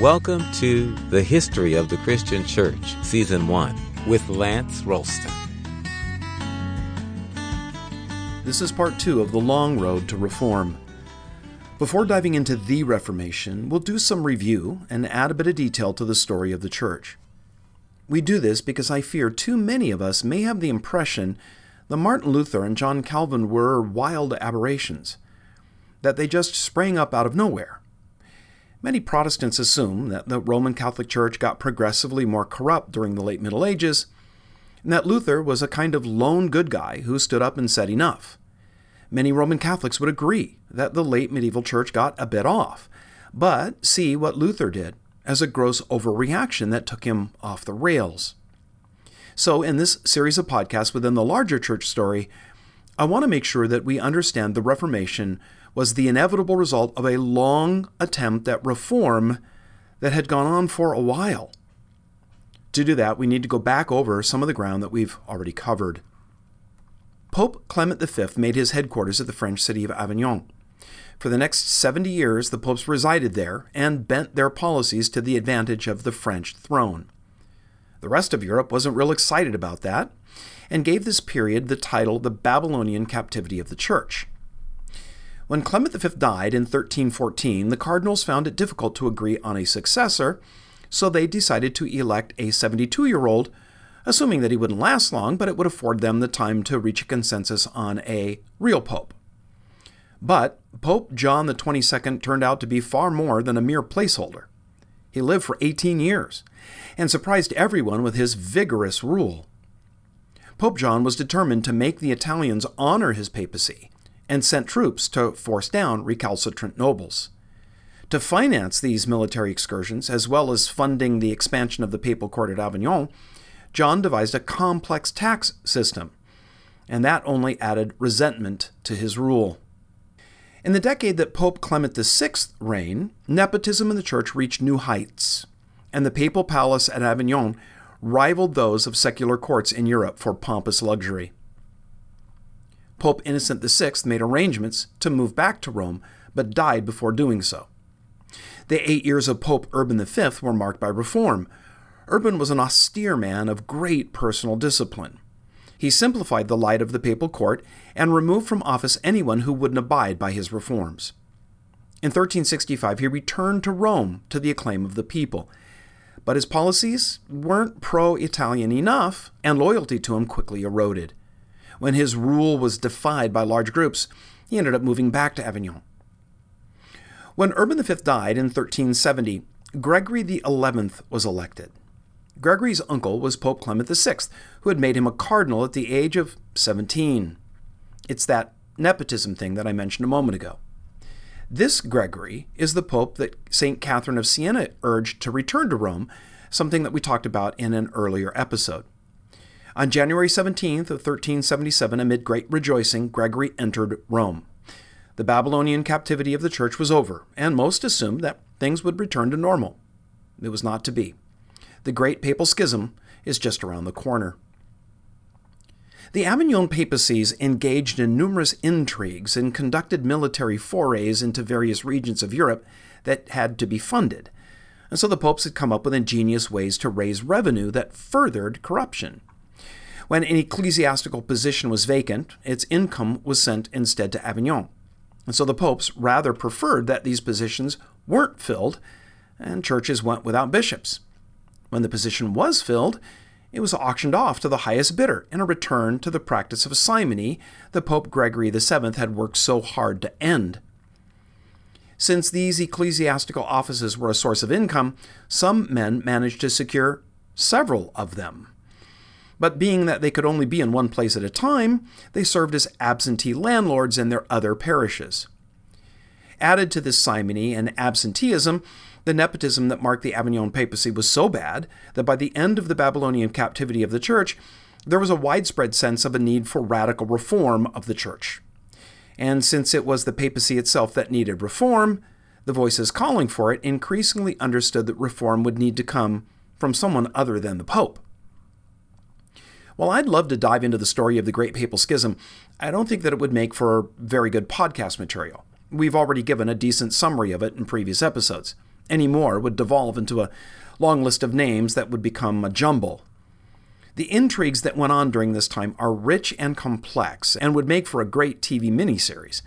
Welcome to The History of the Christian Church, Season 1, with Lance Ralston. This is part two of The Long Road to Reform. Before diving into the Reformation, we'll do some review and add a bit of detail to the story of the Church. We do this because I fear too many of us may have the impression that Martin Luther and John Calvin were wild aberrations, that they just sprang up out of nowhere. Many Protestants assume that the Roman Catholic Church got progressively more corrupt during the late Middle Ages, and that Luther was a kind of lone good guy who stood up and said enough. Many Roman Catholics would agree that the late medieval church got a bit off, but see what Luther did as a gross overreaction that took him off the rails. So, in this series of podcasts within the larger church story, I want to make sure that we understand the Reformation was the inevitable result of a long attempt at reform that had gone on for a while. To do that, we need to go back over some of the ground that we've already covered. Pope Clement V made his headquarters at the French city of Avignon. For the next 70 years, the popes resided there and bent their policies to the advantage of the French throne. The rest of Europe wasn't real excited about that and gave this period the title the Babylonian captivity of the Church. When Clement V died in 1314, the cardinals found it difficult to agree on a successor, so they decided to elect a 72 year old, assuming that he wouldn't last long, but it would afford them the time to reach a consensus on a real pope. But Pope John XXII turned out to be far more than a mere placeholder. He lived for 18 years and surprised everyone with his vigorous rule. Pope John was determined to make the Italians honor his papacy and sent troops to force down recalcitrant nobles. To finance these military excursions, as well as funding the expansion of the papal court at Avignon, John devised a complex tax system, and that only added resentment to his rule. In the decade that Pope Clement VI reigned, nepotism in the church reached new heights, and the papal palace at Avignon rivaled those of secular courts in Europe for pompous luxury. Pope Innocent VI made arrangements to move back to Rome, but died before doing so. The eight years of Pope Urban V were marked by reform. Urban was an austere man of great personal discipline. He simplified the light of the papal court and removed from office anyone who wouldn't abide by his reforms. In 1365, he returned to Rome to the acclaim of the people. But his policies weren't pro Italian enough, and loyalty to him quickly eroded. When his rule was defied by large groups, he ended up moving back to Avignon. When Urban V died in 1370, Gregory XI was elected. Gregory's uncle was Pope Clement VI, who had made him a cardinal at the age of 17. It's that nepotism thing that I mentioned a moment ago. This Gregory is the pope that St. Catherine of Siena urged to return to Rome, something that we talked about in an earlier episode. On January 17th of 1377, amid great rejoicing, Gregory entered Rome. The Babylonian captivity of the church was over, and most assumed that things would return to normal. It was not to be. The great papal schism is just around the corner. The Avignon papacies engaged in numerous intrigues and conducted military forays into various regions of Europe that had to be funded. And so the popes had come up with ingenious ways to raise revenue that furthered corruption. When an ecclesiastical position was vacant, its income was sent instead to Avignon. And so the popes rather preferred that these positions weren't filled, and churches went without bishops. When the position was filled, it was auctioned off to the highest bidder in a return to the practice of simony that Pope Gregory VII had worked so hard to end. Since these ecclesiastical offices were a source of income, some men managed to secure several of them. But being that they could only be in one place at a time, they served as absentee landlords in their other parishes. Added to this simony and absenteeism, the nepotism that marked the Avignon papacy was so bad that by the end of the Babylonian captivity of the church, there was a widespread sense of a need for radical reform of the church. And since it was the papacy itself that needed reform, the voices calling for it increasingly understood that reform would need to come from someone other than the Pope. While I'd love to dive into the story of the Great Papal Schism, I don't think that it would make for very good podcast material. We've already given a decent summary of it in previous episodes. Any more would devolve into a long list of names that would become a jumble. The intrigues that went on during this time are rich and complex and would make for a great TV miniseries.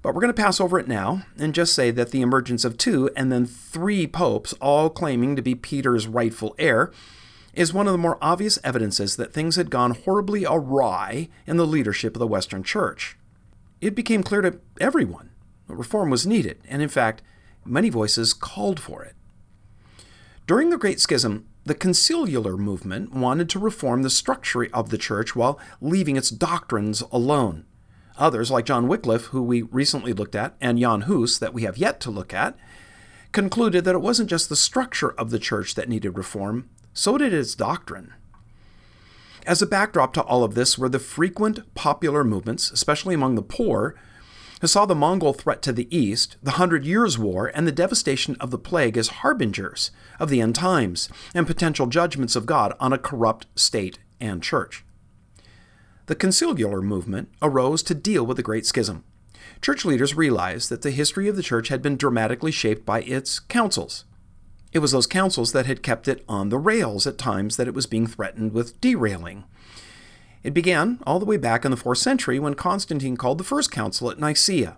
But we're going to pass over it now and just say that the emergence of two and then three popes, all claiming to be Peter's rightful heir, is one of the more obvious evidences that things had gone horribly awry in the leadership of the Western Church. It became clear to everyone that reform was needed, and in fact, many voices called for it. During the Great Schism, the conciliar movement wanted to reform the structure of the church while leaving its doctrines alone. Others, like John Wycliffe, who we recently looked at, and Jan Hus, that we have yet to look at, concluded that it wasn't just the structure of the church that needed reform, so did its doctrine. As a backdrop to all of this were the frequent popular movements, especially among the poor, who saw the Mongol threat to the east, the Hundred Years' War, and the devastation of the plague as harbingers of the end times and potential judgments of God on a corrupt state and church. The conciliar movement arose to deal with the Great Schism. Church leaders realized that the history of the church had been dramatically shaped by its councils. It was those councils that had kept it on the rails at times that it was being threatened with derailing. It began all the way back in the 4th century when Constantine called the First Council at Nicaea.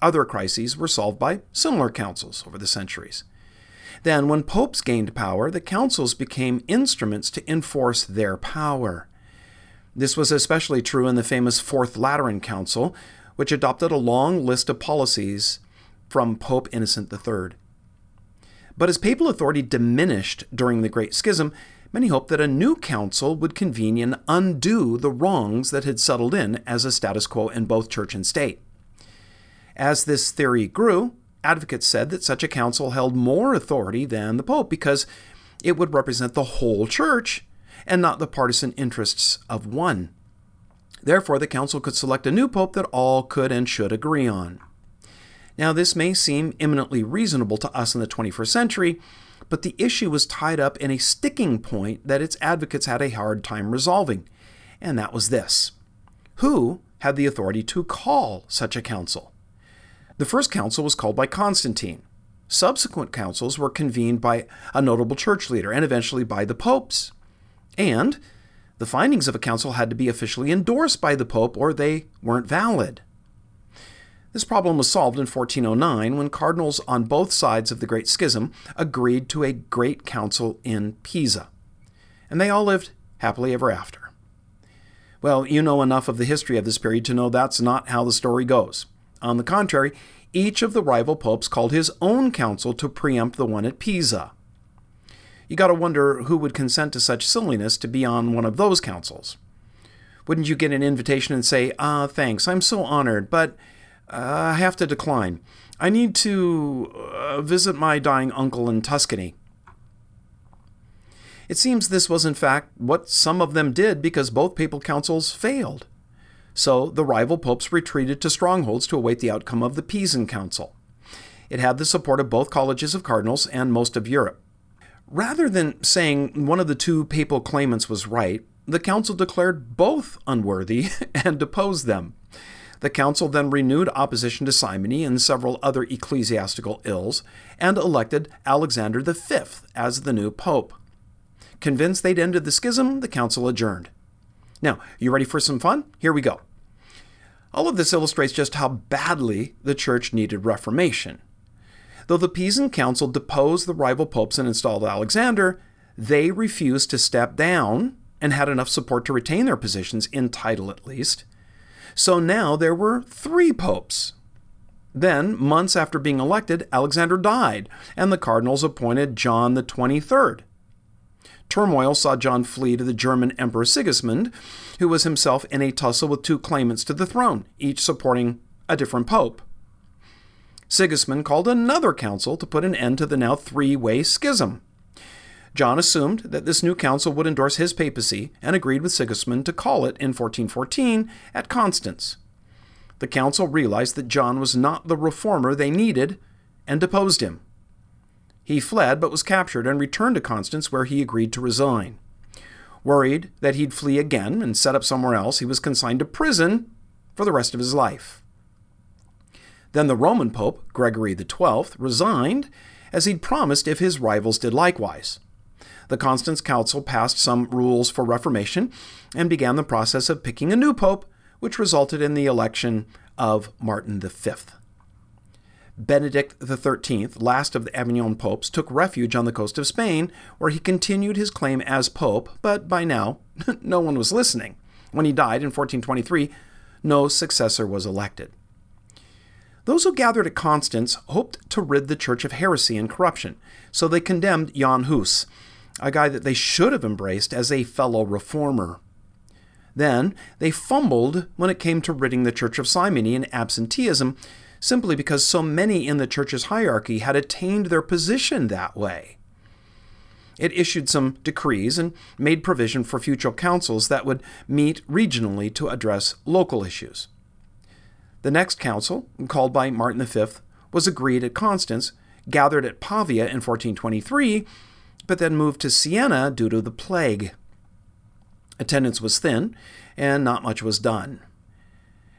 Other crises were solved by similar councils over the centuries. Then, when popes gained power, the councils became instruments to enforce their power. This was especially true in the famous Fourth Lateran Council, which adopted a long list of policies from Pope Innocent III. But as papal authority diminished during the Great Schism, Many hoped that a new council would convene and undo the wrongs that had settled in as a status quo in both church and state. As this theory grew, advocates said that such a council held more authority than the Pope because it would represent the whole church and not the partisan interests of one. Therefore, the council could select a new pope that all could and should agree on. Now, this may seem eminently reasonable to us in the 21st century, but the issue was tied up in a sticking point that its advocates had a hard time resolving, and that was this Who had the authority to call such a council? The first council was called by Constantine. Subsequent councils were convened by a notable church leader and eventually by the popes. And the findings of a council had to be officially endorsed by the pope or they weren't valid. This problem was solved in 1409 when cardinals on both sides of the Great Schism agreed to a great council in Pisa. And they all lived happily ever after. Well, you know enough of the history of this period to know that's not how the story goes. On the contrary, each of the rival popes called his own council to preempt the one at Pisa. You got to wonder who would consent to such silliness to be on one of those councils. Wouldn't you get an invitation and say, Ah, thanks, I'm so honored, but I have to decline. I need to uh, visit my dying uncle in Tuscany. It seems this was, in fact, what some of them did because both papal councils failed. So the rival popes retreated to strongholds to await the outcome of the Pisan Council. It had the support of both colleges of cardinals and most of Europe. Rather than saying one of the two papal claimants was right, the council declared both unworthy and deposed them. The council then renewed opposition to simony and several other ecclesiastical ills and elected Alexander V as the new pope. Convinced they'd ended the schism, the council adjourned. Now, you ready for some fun? Here we go. All of this illustrates just how badly the church needed reformation. Though the Pisan Council deposed the rival popes and installed Alexander, they refused to step down and had enough support to retain their positions, in title at least. So now there were three popes. Then, months after being elected, Alexander died, and the cardinals appointed John the 23rd. Turmoil saw John flee to the German Emperor Sigismund, who was himself in a tussle with two claimants to the throne, each supporting a different pope. Sigismund called another council to put an end to the now three way schism. John assumed that this new council would endorse his papacy and agreed with Sigismund to call it in 1414 at Constance. The council realized that John was not the reformer they needed and deposed him. He fled but was captured and returned to Constance, where he agreed to resign. Worried that he'd flee again and set up somewhere else, he was consigned to prison for the rest of his life. Then the Roman Pope, Gregory XII, resigned as he'd promised if his rivals did likewise. The Constance Council passed some rules for Reformation and began the process of picking a new pope, which resulted in the election of Martin V. Benedict XIII, last of the Avignon popes, took refuge on the coast of Spain, where he continued his claim as pope, but by now no one was listening. When he died in 1423, no successor was elected. Those who gathered at Constance hoped to rid the church of heresy and corruption, so they condemned Jan Hus, a guy that they should have embraced as a fellow reformer. Then they fumbled when it came to ridding the Church of Simony and absenteeism, simply because so many in the church's hierarchy had attained their position that way. It issued some decrees and made provision for future councils that would meet regionally to address local issues. The next council, called by Martin V, was agreed at Constance, gathered at Pavia in 1423, but then moved to Siena due to the plague. Attendance was thin, and not much was done.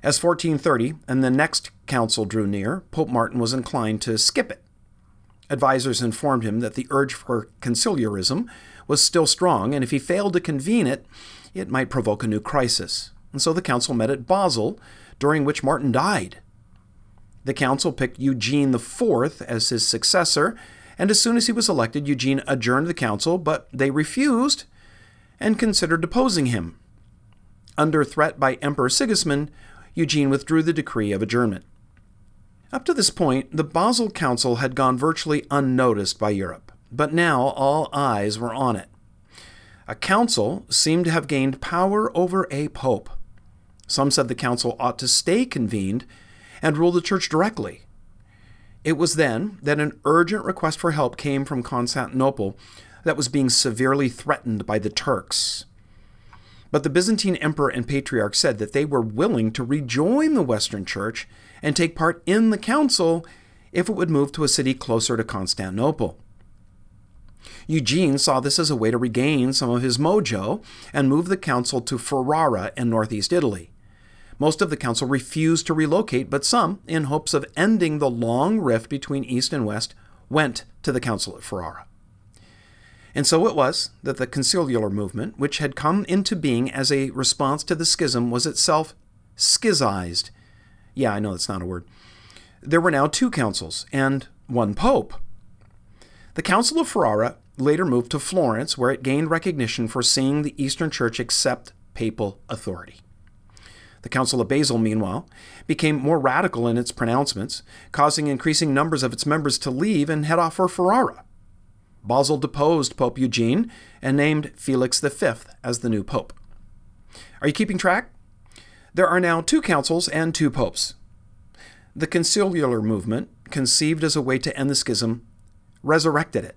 As 1430 and the next council drew near, Pope Martin was inclined to skip it. Advisers informed him that the urge for conciliarism was still strong, and if he failed to convene it, it might provoke a new crisis. And so the council met at Basel, during which Martin died. The council picked Eugene IV as his successor, and as soon as he was elected, Eugene adjourned the council, but they refused and considered deposing him. Under threat by Emperor Sigismund, Eugene withdrew the decree of adjournment. Up to this point, the Basel Council had gone virtually unnoticed by Europe, but now all eyes were on it. A council seemed to have gained power over a pope. Some said the council ought to stay convened and rule the church directly. It was then that an urgent request for help came from Constantinople that was being severely threatened by the Turks. But the Byzantine emperor and patriarch said that they were willing to rejoin the Western Church and take part in the council if it would move to a city closer to Constantinople. Eugene saw this as a way to regain some of his mojo and move the council to Ferrara in northeast Italy. Most of the council refused to relocate, but some, in hopes of ending the long rift between East and West, went to the council at Ferrara. And so it was that the conciliar movement, which had come into being as a response to the schism, was itself schizized. Yeah, I know that's not a word. There were now two councils and one pope. The Council of Ferrara later moved to Florence, where it gained recognition for seeing the Eastern Church accept papal authority. The Council of Basel, meanwhile, became more radical in its pronouncements, causing increasing numbers of its members to leave and head off for Ferrara. Basel deposed Pope Eugene and named Felix V as the new pope. Are you keeping track? There are now two councils and two popes. The conciliar movement, conceived as a way to end the schism, resurrected it.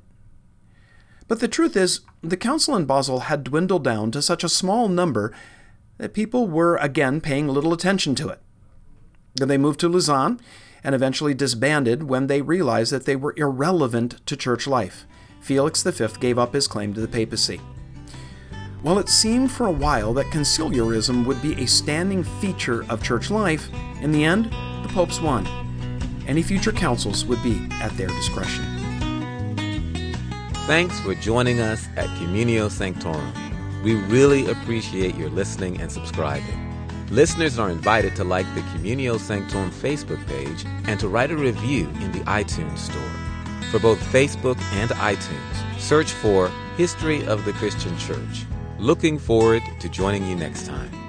But the truth is, the council in Basel had dwindled down to such a small number that people were again paying little attention to it. Then they moved to Lausanne and eventually disbanded when they realized that they were irrelevant to church life. Felix V gave up his claim to the papacy. While it seemed for a while that conciliarism would be a standing feature of church life, in the end, the popes won. Any future councils would be at their discretion. Thanks for joining us at Communio Sanctorum. We really appreciate your listening and subscribing. Listeners are invited to like the Communio Sanctorum Facebook page and to write a review in the iTunes Store. For both Facebook and iTunes, search for History of the Christian Church. Looking forward to joining you next time.